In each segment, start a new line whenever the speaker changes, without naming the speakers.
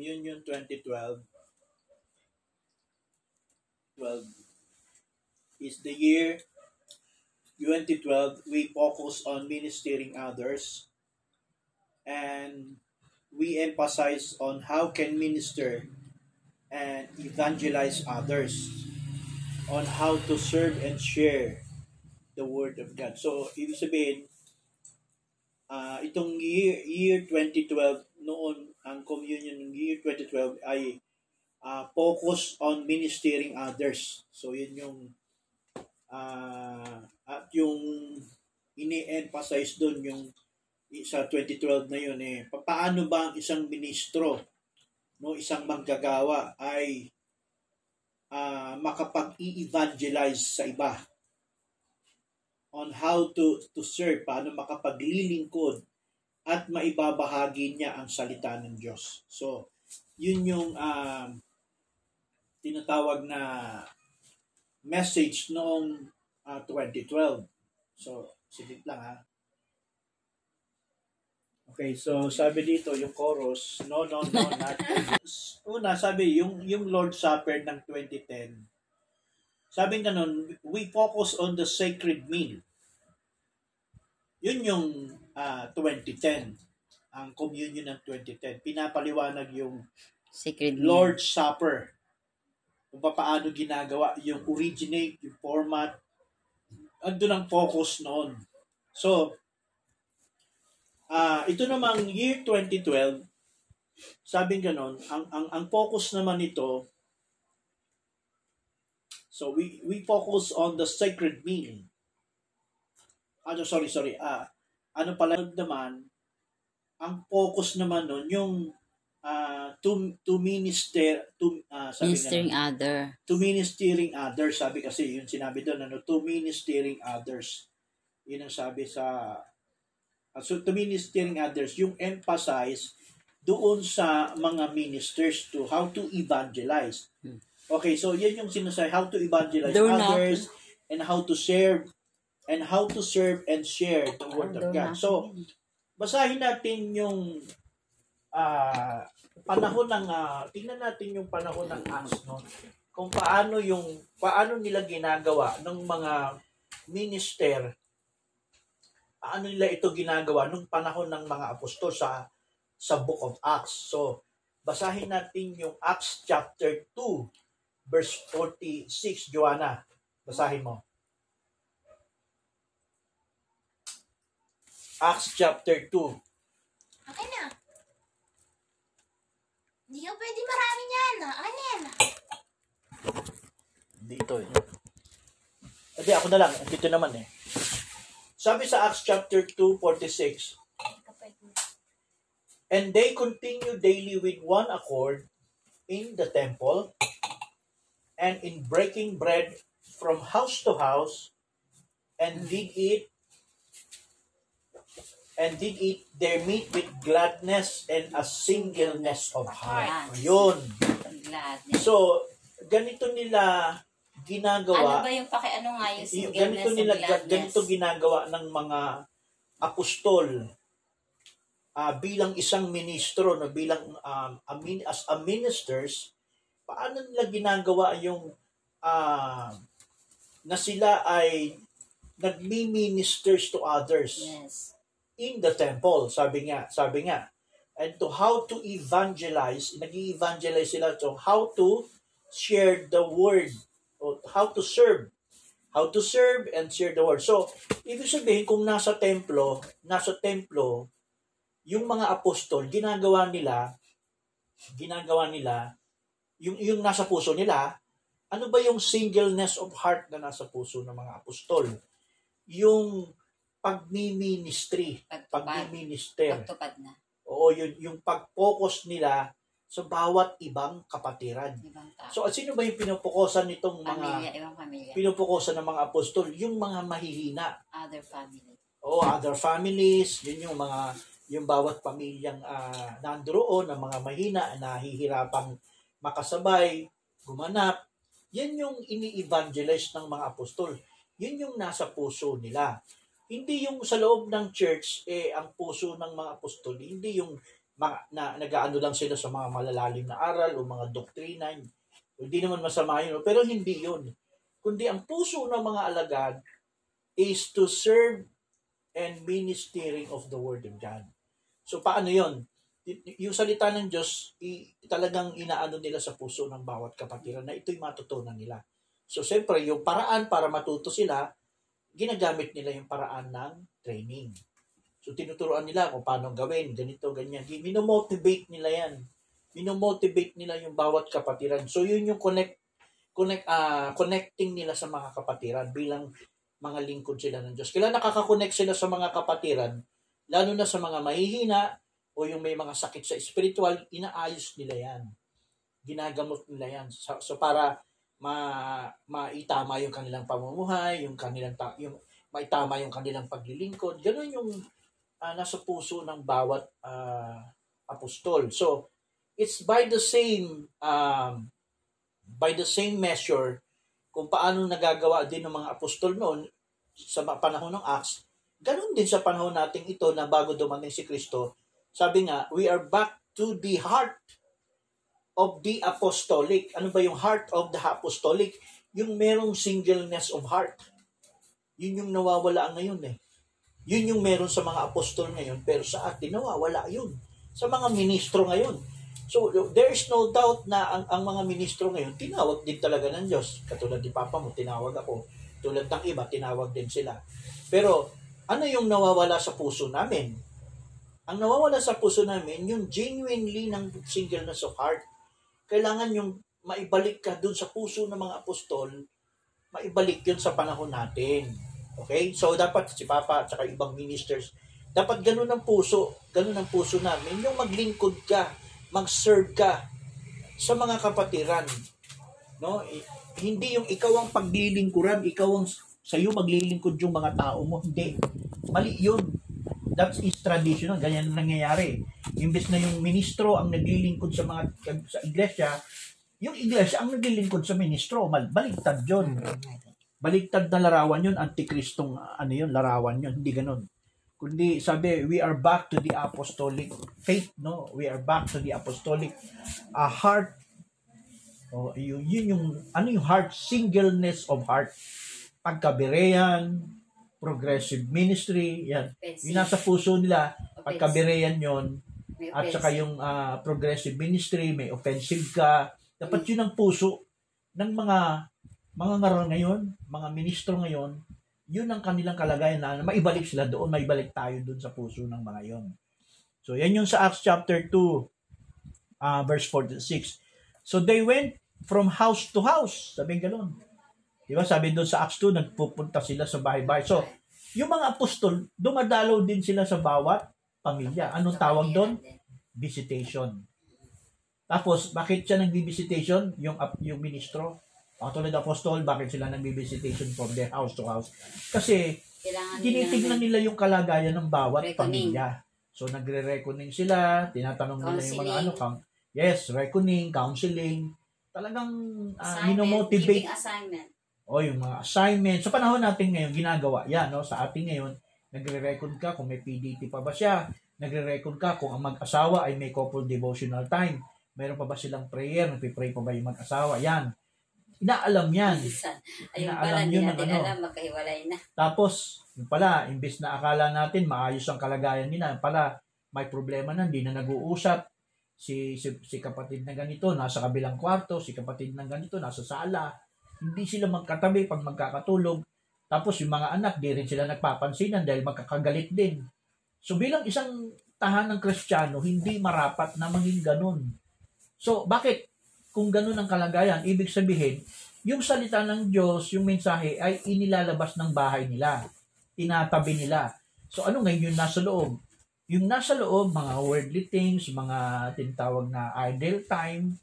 Communion 2012 12 is the year 2012 we focus on ministering others and we emphasize on how can minister and evangelize others on how to serve and share the word of God. So, ibig sabihin, uh, itong year, year 2012, noon, ang communion ng year 2012 ay uh, focus on ministering others. So, yun yung uh, at yung ini-emphasize doon yung sa 2012 na yun eh paano ba ang isang ministro no isang manggagawa ay uh, makapag-i-evangelize sa iba on how to to serve paano makapaglilingkod at maibabahagi niya ang salita ng Diyos so yun yung uh, tinatawag na message noong uh, ah, 2012. So, silip lang ha. Okay, so sabi dito yung chorus, no, no, no, not Una, sabi, yung, yung Lord Supper ng 2010, sabi nga nun, we focus on the sacred meal. Yun yung uh, ah, 2010, ang communion ng 2010. Pinapaliwanag yung
sacred
Lord Supper kung paano ginagawa yung originate, yung format, ando ang focus noon. So, uh, ito namang year 2012, sabing ganon, ang, ang, ang focus naman nito, so we, we focus on the sacred meal. Ano, sorry, sorry, ah, uh, ano pala naman, ang focus naman nun, yung uh, to to minister to uh,
sabi ministering nga, other
to ministering others sabi kasi yun sinabi doon ano to ministering others yun ang sabi sa uh, so to ministering others yung emphasize doon sa mga ministers to how to evangelize hmm. okay so yan yung sinasabi how to evangelize They're others not. and how to serve and how to serve and share the word of God. so basahin natin yung uh, panahon ng uh, tingnan natin yung panahon ng Acts no? Kung paano yung paano nila ginagawa ng mga minister paano nila ito ginagawa nung panahon ng mga apostol sa sa book of Acts. So basahin natin yung Acts chapter 2 verse 46 Joanna basahin mo Acts chapter 2
Okay na. Hindi ka pwede marami yan. Ah. Ano yan? Ah?
Dito eh. Hindi, ako na lang. Dito naman eh. Sabi sa Acts chapter 2, 46, And they continue daily with one accord in the temple and in breaking bread from house to house and did eat and did eat their meat with gladness and a singleness of heart. Yun. So, ganito nila ginagawa.
Ano ba yung pakiano nga yung singleness
ganito nila, gladness? Ganito ginagawa ng mga apostol uh, bilang isang ministro, no, bilang um, a, as a ministers, paano nila ginagawa yung uh, na sila ay nagmi-ministers to others.
Yes
in the temple, sabi nga, sabi nga. And to how to evangelize, nag-evangelize sila to how to share the word, or how to serve. How to serve and share the word. So, ibig sabihin, kung nasa templo, nasa templo, yung mga apostol, ginagawa nila, ginagawa nila, yung, yung nasa puso nila, ano ba yung singleness of heart na nasa puso ng mga apostol? Yung pagmi-ministry, pagmi-minister.
Pagtupad na.
Oo, yun, yung pag-focus nila sa bawat ibang kapatiran.
Ibang
so, at sino ba yung pinupukosan nitong mga...
Pamilya, ibang pamilya.
Pinupukosan ng mga apostol? Yung mga mahihina.
Other family.
Oo, other families. Yun yung mga... Yung bawat pamilyang uh, nandoon, ng mga mahina, nahihirapang makasabay, gumanap. Yan yung ini-evangelize ng mga apostol. Yun yung nasa puso nila. Hindi yung sa loob ng church, eh, ang puso ng mga apostol, hindi yung ma, na nagaano lang sila sa mga malalalim na aral o mga doktrina. Hindi naman masama yun, pero hindi yun. Kundi ang puso ng mga alagad is to serve and ministering of the Word of God. So paano yon? Yung salita ng Diyos, i- talagang inaano nila sa puso ng bawat kapatiran na ito'y matutunan nila. So siyempre, yung paraan para matuto sila, ginagamit nila yung paraan ng training. So tinuturuan nila kung paano gawin, ganito, ganyan. Minomotivate nila yan. Minomotivate nila yung bawat kapatiran. So yun yung connect connect ah connecting nila sa mga kapatiran bilang mga lingkod sila ng Diyos. Kailan nakaka-connect sila sa mga kapatiran, lalo na sa mga mahihina o yung may mga sakit sa spiritual, inaayos nila yan. Ginagamot nila yan. So, so para ma maitama yung kanilang pamumuhay, yung kanilang ta- yung maitama yung kanilang paglilingkod. Ganun yung ah, nasa puso ng bawat ah, apostol. So, it's by the same um, by the same measure kung paano nagagawa din ng mga apostol noon sa panahon ng Acts, ganun din sa panahon nating ito na bago dumating si Kristo. Sabi nga, we are back to the heart of the apostolic. Ano ba yung heart of the apostolic? Yung merong singleness of heart. Yun yung nawawala ngayon eh. Yun yung meron sa mga apostol ngayon, pero sa atin nawawala yun. Sa mga ministro ngayon. So, there is no doubt na ang, ang mga ministro ngayon, tinawag din talaga ng Diyos. Katulad ni Papa mo, tinawag ako. Tulad ng iba, tinawag din sila. Pero, ano yung nawawala sa puso namin? Ang nawawala sa puso namin, yung genuinely ng singleness of heart. Kailangan yung maibalik ka dun sa puso ng mga apostol, maibalik yun sa panahon natin. Okay? So, dapat si Papa at saka ibang ministers, dapat ganun ang puso, ganun ang puso namin, yung maglingkod ka, mag-serve ka sa mga kapatiran. No? Hindi yung ikaw ang paglilingkuran, ikaw ang sa iyo maglilingkod yung mga tao mo. Hindi. Mali yun. That is traditional. Ganyan ang nangyayari. Imbes na yung ministro ang naglilingkod sa mga sa iglesia, yung iglesia ang naglilingkod sa ministro. Baligtad yun. Baligtad na larawan yun. Antikristong ano yun, larawan yun. Hindi ganun. Kundi sabi, we are back to the apostolic faith, no? We are back to the apostolic a heart. Oh, yun, yun yung, ano yung heart? Singleness of heart. Pagkabireyan, progressive ministry, yan. Yung nasa puso nila, pagkabireyan yon at saka yung ah, progressive ministry, may offensive ka. Dapat yun ang puso ng mga mga ngaral ngayon, mga ministro ngayon, yun ang kanilang kalagayan na maibalik sila doon, maibalik tayo doon sa puso ng mga yon. So, yan yung sa Acts chapter 2, ah, verse 46. So, they went from house to house. Sabi ganun. Di ba? Sabi doon sa Acts 2, nagpupunta sila sa bahay-bahay. So, yung mga apostol, dumadalaw din sila sa bawat pamilya. Anong tawag doon? Visitation. Tapos, bakit siya nagbi-visitation? Yung, yung ministro. Katulad apostol, bakit sila nagbi-visitation from their house to house? Kasi,
Kailangan
tinitignan nila yung kalagayan ng bawat
Reckoning.
pamilya. So, nagre-reckoning sila, tinatanong nila yung mga ano, count, yes, reckoning, counseling, talagang uh,
Assignment,
minomotivate
giving assignment.
O yung mga assignment. Sa panahon natin ngayon, ginagawa yan, no? Sa atin ngayon, nagre-record ka kung may PDT pa ba siya. Nagre-record ka kung ang mag-asawa ay may couple devotional time. Meron pa ba silang prayer? Nagpipray pa ba yung mag-asawa? Yan. Inaalam yan.
Ayun
Inaalam
pala, hindi
yun ng
natin
ano.
alam, magkahiwalay na.
Tapos, yung pala, imbis na akala natin maayos ang kalagayan nila, yung pala, may problema na, hindi na nag-uusap. Si, si, si kapatid na ganito, nasa kabilang kwarto, si kapatid na ganito, nasa sala. Hindi sila magkatabi pag magkakatulog. Tapos yung mga anak, di rin sila nagpapansinan dahil magkakagalit din. So bilang isang tahanang kristyano, hindi marapat na maging ganun. So bakit kung ganun ang kalagayan, ibig sabihin, yung salita ng Diyos, yung mensahe ay inilalabas ng bahay nila. Tinatabi nila. So ano ngayon yung nasa loob? Yung nasa loob, mga worldly things, mga tinatawag na idle time,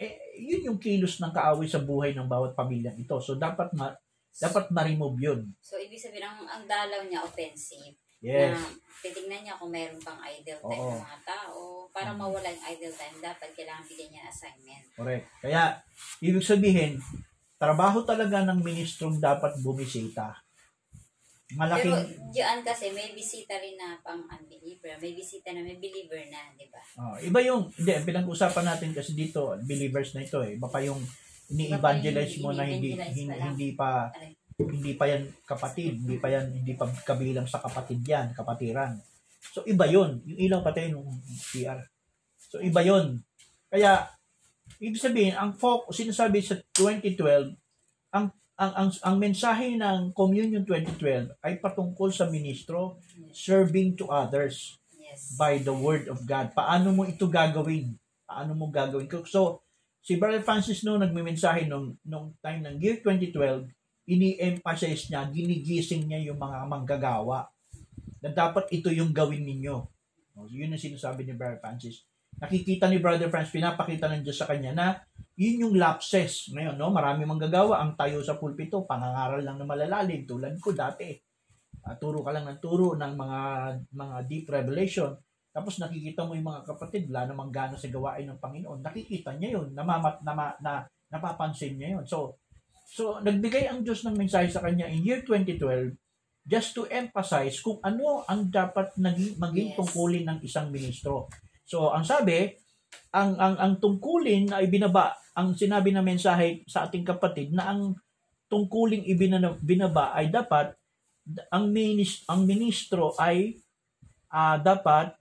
eh, yun yung kilos ng kaaway sa buhay ng bawat pamilyang ito. So dapat ma dapat ma-remove yun.
So, ibig sabihin, ang, ang dalaw niya offensive.
Yes.
Na titignan niya kung mayroon pang idle time
Oo.
ng mga tao. Para mawala yung idle time, dapat kailangan bigyan niya assignment.
Correct. Kaya, ibig sabihin, trabaho talaga ng ministrong dapat bumisita.
Pero
malaking
diyan kasi may bisita rin na pang unbeliever. May bisita na may believer na, di ba?
Oh, iba yung, hindi, pinag-usapan natin kasi dito, believers na ito eh. Iba pa yung ini-evangelize mo na hindi, hindi, hindi pa, hindi pa yan kapatid, hindi pa yan, hindi pa kabilang sa kapatid yan, kapatiran. So, iba yun. Yung ilaw patay nung PR. So, iba yun. Kaya, ibig sabihin, ang focus, sinasabi sa 2012, ang ang ang ang mensahe ng Communion 2012 ay patungkol sa ministro serving to others
Yes.
by the word of God. Paano mo ito gagawin? Paano mo gagawin? So, si Brother Francis no nagme-mensahe nung, nung time ng year 2012, ini-emphasize niya, ginigising niya yung mga manggagawa na dapat ito yung gawin ninyo. O, yun ang sinasabi ni Brother Francis. Nakikita ni Brother Francis, pinapakita ng Diyos sa kanya na yun yung lapses. Ngayon, no, marami manggagawa ang tayo sa pulpito, pangangaral lang na malalalim, tulad ko dati. Ah, turo ka lang ng turo ng mga mga deep revelation. Tapos nakikita mo yung mga kapatid, wala namang gana sa gawain ng Panginoon. Nakikita niya yun, namamat, nama, na, napapansin niya yun. So, so nagbigay ang Diyos ng mensahe sa kanya in year 2012 just to emphasize kung ano ang dapat naging, maging
Yes.
tungkulin ng isang ministro. So, ang sabi, ang ang ang tungkulin ay binaba ang sinabi na mensahe sa ating kapatid na ang tungkuling ibinana, binaba ay dapat ang minis, ang ministro ay ah, dapat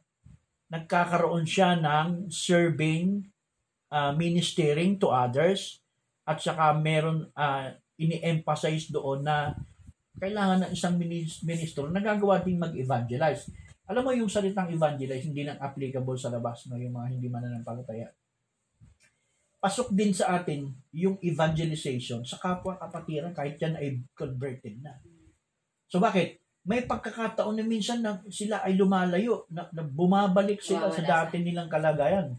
nagkakaroon siya ng serving ah, ministering to others at saka meron ah, ini-emphasize doon na kailangan ng isang minis- ministro nagagawa din mag-evangelize. Alam mo yung salitang evangelize hindi lang applicable sa labas no yung mga hindi mananampalataya. Pasok din sa atin yung evangelization sa kapwa kapatiran kahit yan ay converted na. So bakit? May pagkakataon na minsan na sila ay lumalayo, na, na bumabalik sila sa
Mawawala
dati nilang kalagayan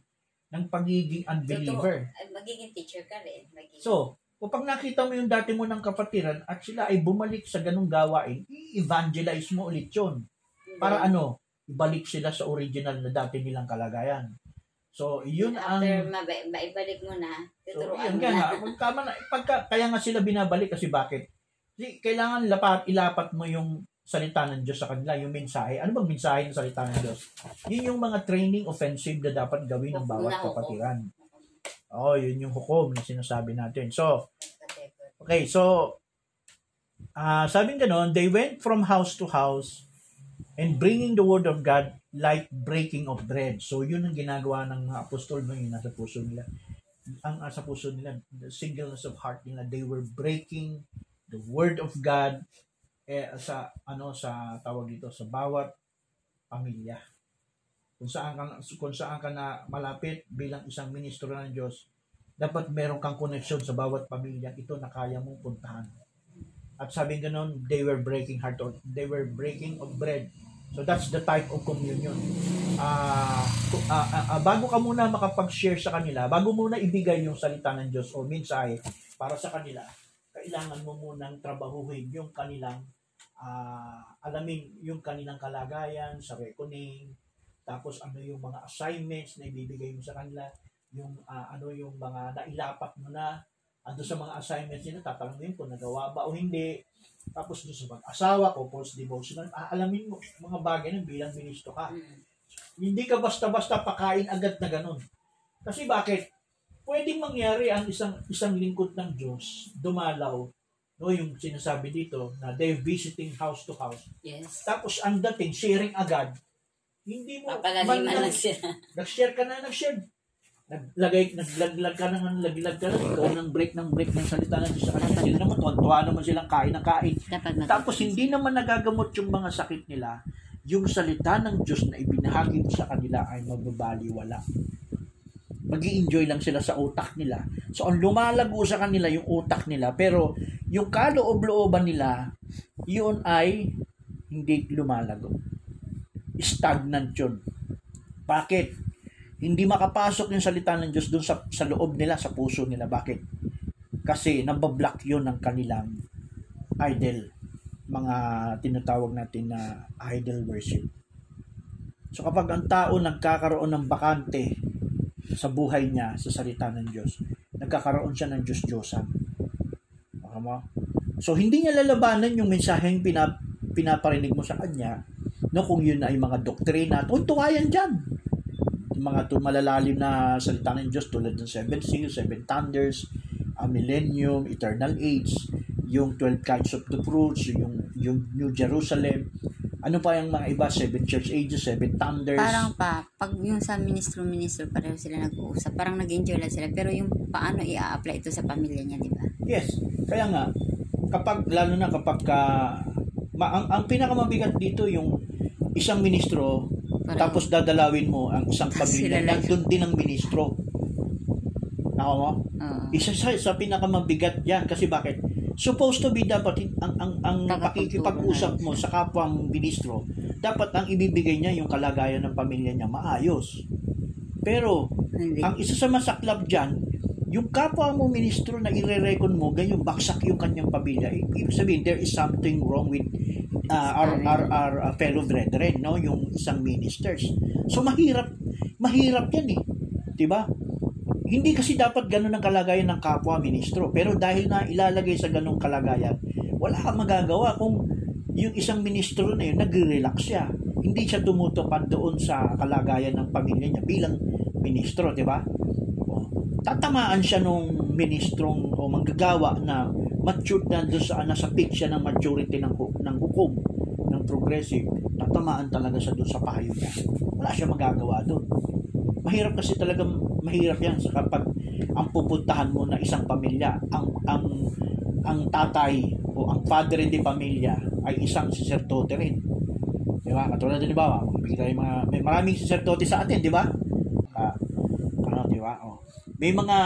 ng pagiging unbeliever.
Totoo. Magiging teacher ka rin. Magiging,
So, kapag nakita mo yung dati mo ng kapatiran at sila ay bumalik sa ganung gawain, i-evangelize mo ulit yun. Para ano? Ibalik sila sa original na dati nilang kalagayan. So, yun ang...
After maibalik mo na,
So,
tuturuan
yun
mo
nga
na.
tama na, pagka, kaya nga sila binabalik kasi bakit? Kasi kailangan lapat, ilapat mo yung salita ng Diyos sa kanila, yung mensahe. Ano bang mensahe ng salita ng Diyos? Yun yung mga training offensive na dapat gawin ng bawat kapatiran. Oo, oh, yun yung hukom na sinasabi natin. So, Okay, so ah sabi ganon, they went from house to house and bringing the word of God like breaking of bread. So yun ang ginagawa ng mga apostol no, yung nasa puso nila. Ang nasa puso nila, the singleness of heart nila, they were breaking the word of God eh, sa ano sa tawag dito sa bawat pamilya. Kung saan ka kung saan ka na malapit bilang isang ministro ng Diyos, dapat meron kang connection sa bawat pamilya ito na kaya mong puntahan. At sabi ganon, they were breaking heart or they were breaking of bread. So that's the type of communion. Ku- ah, ah, ah, bago ka muna makapag-share sa kanila, bago muna ibigay yung salita ng Diyos o mensahe para sa kanila, kailangan mo munang trabahuhin yung kanilang ah, alamin yung kanilang kalagayan sa reckoning, tapos ano yung mga assignments na ibibigay mo sa kanila, yung ah, ano yung mga nailapat mo na ando sa mga assignments nila, tatanungin kung nagawa ba o hindi. Tapos doon sa mag-asawa ko, post devotional, aalamin mo mga bagay na bilang ministro ka.
Mm.
Hindi ka basta-basta pakain agad na ganun. Kasi bakit? Pwedeng mangyari ang isang isang lingkod ng Diyos, dumalaw, no, yung sinasabi dito, na they're visiting house to house.
Yes.
Tapos ang dating, sharing agad, hindi mo,
Papalaliman
man-
lang
nag-share ka na, nag-share. Naglagay, naglaglag ka na, naglaglag ka na, ikaw nang break ng break ng salita ng Diyos sa kanila. Sila naman, tuwan-tuwa naman silang kain ng kain. Tapos hindi naman nagagamot yung mga sakit nila, yung salita ng Diyos na ibinahagi mo sa kanila ay mababaliwala. mag enjoy lang sila sa utak nila. So, ang lumalago sa kanila yung utak nila, pero yung kaloob-looban nila, yun ay hindi lumalago. Stagnant yun. Bakit? Hindi makapasok yung salita ng Diyos dun sa, sa loob nila, sa puso nila. Bakit? Kasi nabablock yun ng kanilang idol mga tinatawag natin na idol worship. So kapag ang tao nagkakaroon ng bakante sa buhay niya sa salita ng Diyos, nagkakaroon siya ng Diyos-Diyosan. Mo? So hindi niya lalabanan yung mensaheng pinap pinaparinig mo sa kanya, no, kung yun ay mga doktrina, tuntua yan dyan. Mga tu- malalalim na salita ng Diyos tulad ng Seven Seals, Seven Thunders, a Millennium, Eternal Age, yung 12 kinds of the fruits, yung, yung New Jerusalem, ano pa yung mga iba, Seven Church Ages, Seven Thunders.
Parang pa, pag yung sa ministro-ministro, pareho sila nag-uusap. Parang nag-enjoy lang sila. Pero yung paano i-apply ito sa pamilya niya, di ba?
Yes. Kaya nga, kapag, lalo na kapag ka, ma, ang, ang pinakamabigat dito yung isang ministro,
Parang-
tapos dadalawin mo ang isang pamilya, nandun din ang ministro. Nako mo?
Oo.
Isa sa, sa pinakamabigat yan. Kasi bakit? Supposed to be dapat ang, ang, ang pakikipag-usap mo sa kapwa ministro, dapat ang ibibigay niya yung kalagayan ng pamilya niya maayos. Pero,
Hindi.
ang isa sa masaklap dyan, yung kapwa mo ministro na ire-reckon mo, ganyan baksak yung kanyang pamilya. Ibig sabihin, there is something wrong with uh, our, our, our uh, fellow brethren, no? yung isang ministers. So, mahirap, mahirap yan eh. ba? Hindi kasi dapat ganun ang kalagayan ng kapwa ministro. Pero dahil na ilalagay sa ganung kalagayan, wala kang magagawa kung yung isang ministro na yun, nagre-relax siya. Hindi siya tumutupad doon sa kalagayan ng pamilya niya bilang ministro, di ba? Tatamaan siya nung ministrong o manggagawa na matured na doon sa nasa peak siya ng maturity ng, ng hukom ng progressive. Tatamaan talaga siya doon sa payo niya. Wala siya magagawa doon mahirap kasi talaga mahirap yan sa kapag ang pupuntahan mo na isang pamilya ang ang ang tatay o ang padre de pamilya ay isang saserdote rin. Di ba? Katulad din ba? Yung mga may maraming saserdote sa atin, di ba? Ah, ano, di ba? Oh. May mga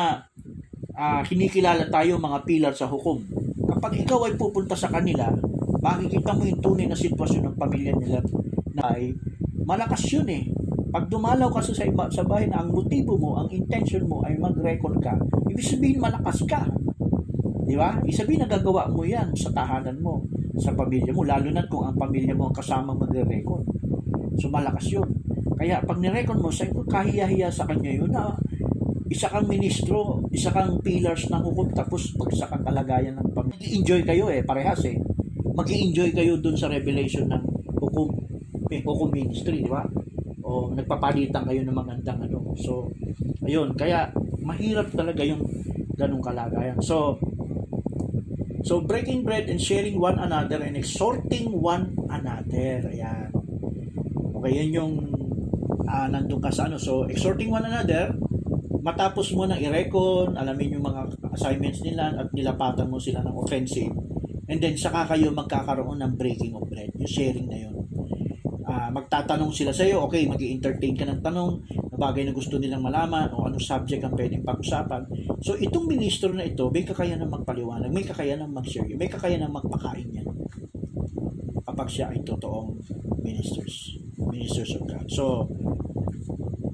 ah, kinikilala tayo mga pilar sa hukom. Kapag ikaw ay pupunta sa kanila, makikita mo yung tunay na sitwasyon ng pamilya nila na ay malakas yun eh. Pag dumalaw ka sa iba, sa bahay na ang motibo mo, ang intention mo ay mag-record ka, ibig sabihin malakas ka. Di ba? Ibig sabihin nagagawa mo yan sa tahanan mo, sa pamilya mo, lalo na kung ang pamilya mo ang kasama magre-record. So malakas yun. Kaya pag nirecord mo, sa kahiya-hiya sa kanya yun na isa kang ministro, isa kang pillars ng hukom, tapos bagsak ang kalagayan ng pamilya. Mag-enjoy kayo eh, parehas eh. mag enjoy kayo dun sa revelation ng hukom, eh, hukom ministry, di ba? O nagpapalitan kayo ng magandang ano. So, ayun, kaya mahirap talaga yung ganong kalagayan. So, So, breaking bread and sharing one another and exhorting one another. Ayan. Okay, yan yung uh, nandun ka sa ano. So, exhorting one another, matapos mo na i-recon, alamin yung mga assignments nila at nilapatan mo sila ng offensive. And then, saka kayo magkakaroon ng breaking of bread. Yung sharing na yun. Ah, magtatanong sila sa iyo, okay, mag entertain ka ng tanong, na bagay na gusto nilang malaman, o anong subject ang pwedeng pag-usapan. So, itong ministro na ito, may kakayanan magpaliwanag, may kakayanan mag-share, may kakayanan magpakain yan. Kapag siya ay totoong ministers, ministers of God. So,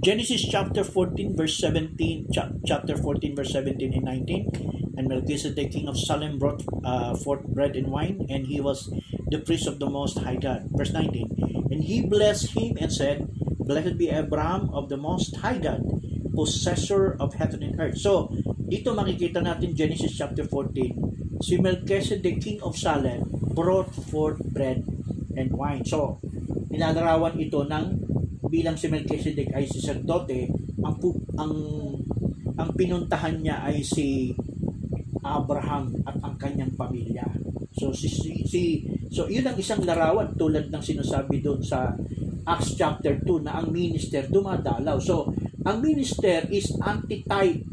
Genesis chapter 14 verse 17, cha- chapter 14 verse 17 and 19, and Melchizedek king of Salem brought uh, forth bread and wine, and he was the priest of the Most High God. Verse 19, and he blessed him and said, Blessed be Abraham of the Most High God, possessor of heaven and earth. So, dito makikita natin Genesis chapter 14, si Melchizedek king of Salem brought forth bread and wine. So, nilalarawan ito ng bilang si Melchizedek ay si sacerdote, ang ang ang pinuntahan niya ay si Abraham at ang kanyang pamilya. So si, si, si so yun ang isang larawan tulad ng sinasabi doon sa Acts chapter 2 na ang minister dumadalaw. So ang minister is antitype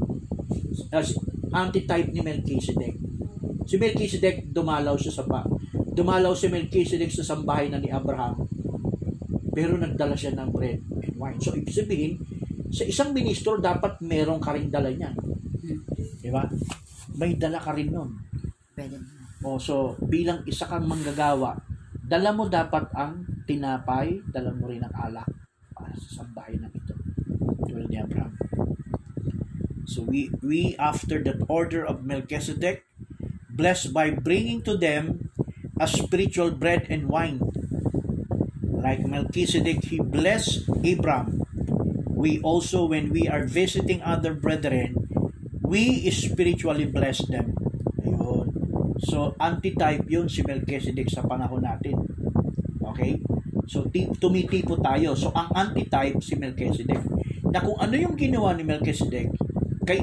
as antitype ni Melchizedek. Si Melchizedek dumalaw siya sa ba. Dumalaw si Melchizedek sa sambahay na ni Abraham pero nagdala siya ng bread and wine. So, ibig sabihin, sa isang ministro, dapat merong ka rin dala niyan. Di ba? May dala ka rin nun.
Pwede.
O, so, bilang isa kang manggagawa, dala mo dapat ang tinapay, dala mo rin ang alak para sa sambahay na ito. Tulad ni Abraham. So, we, we after the order of Melchizedek, blessed by bringing to them a spiritual bread and wine like Melchizedek, he blessed Abraham. We also, when we are visiting other brethren, we spiritually bless them. Ayun. So, antitype yun si Melchizedek sa panahon natin. Okay? So, ti- tumitipo tayo. So, ang antitype si Melchizedek. Na kung ano yung ginawa ni Melchizedek kay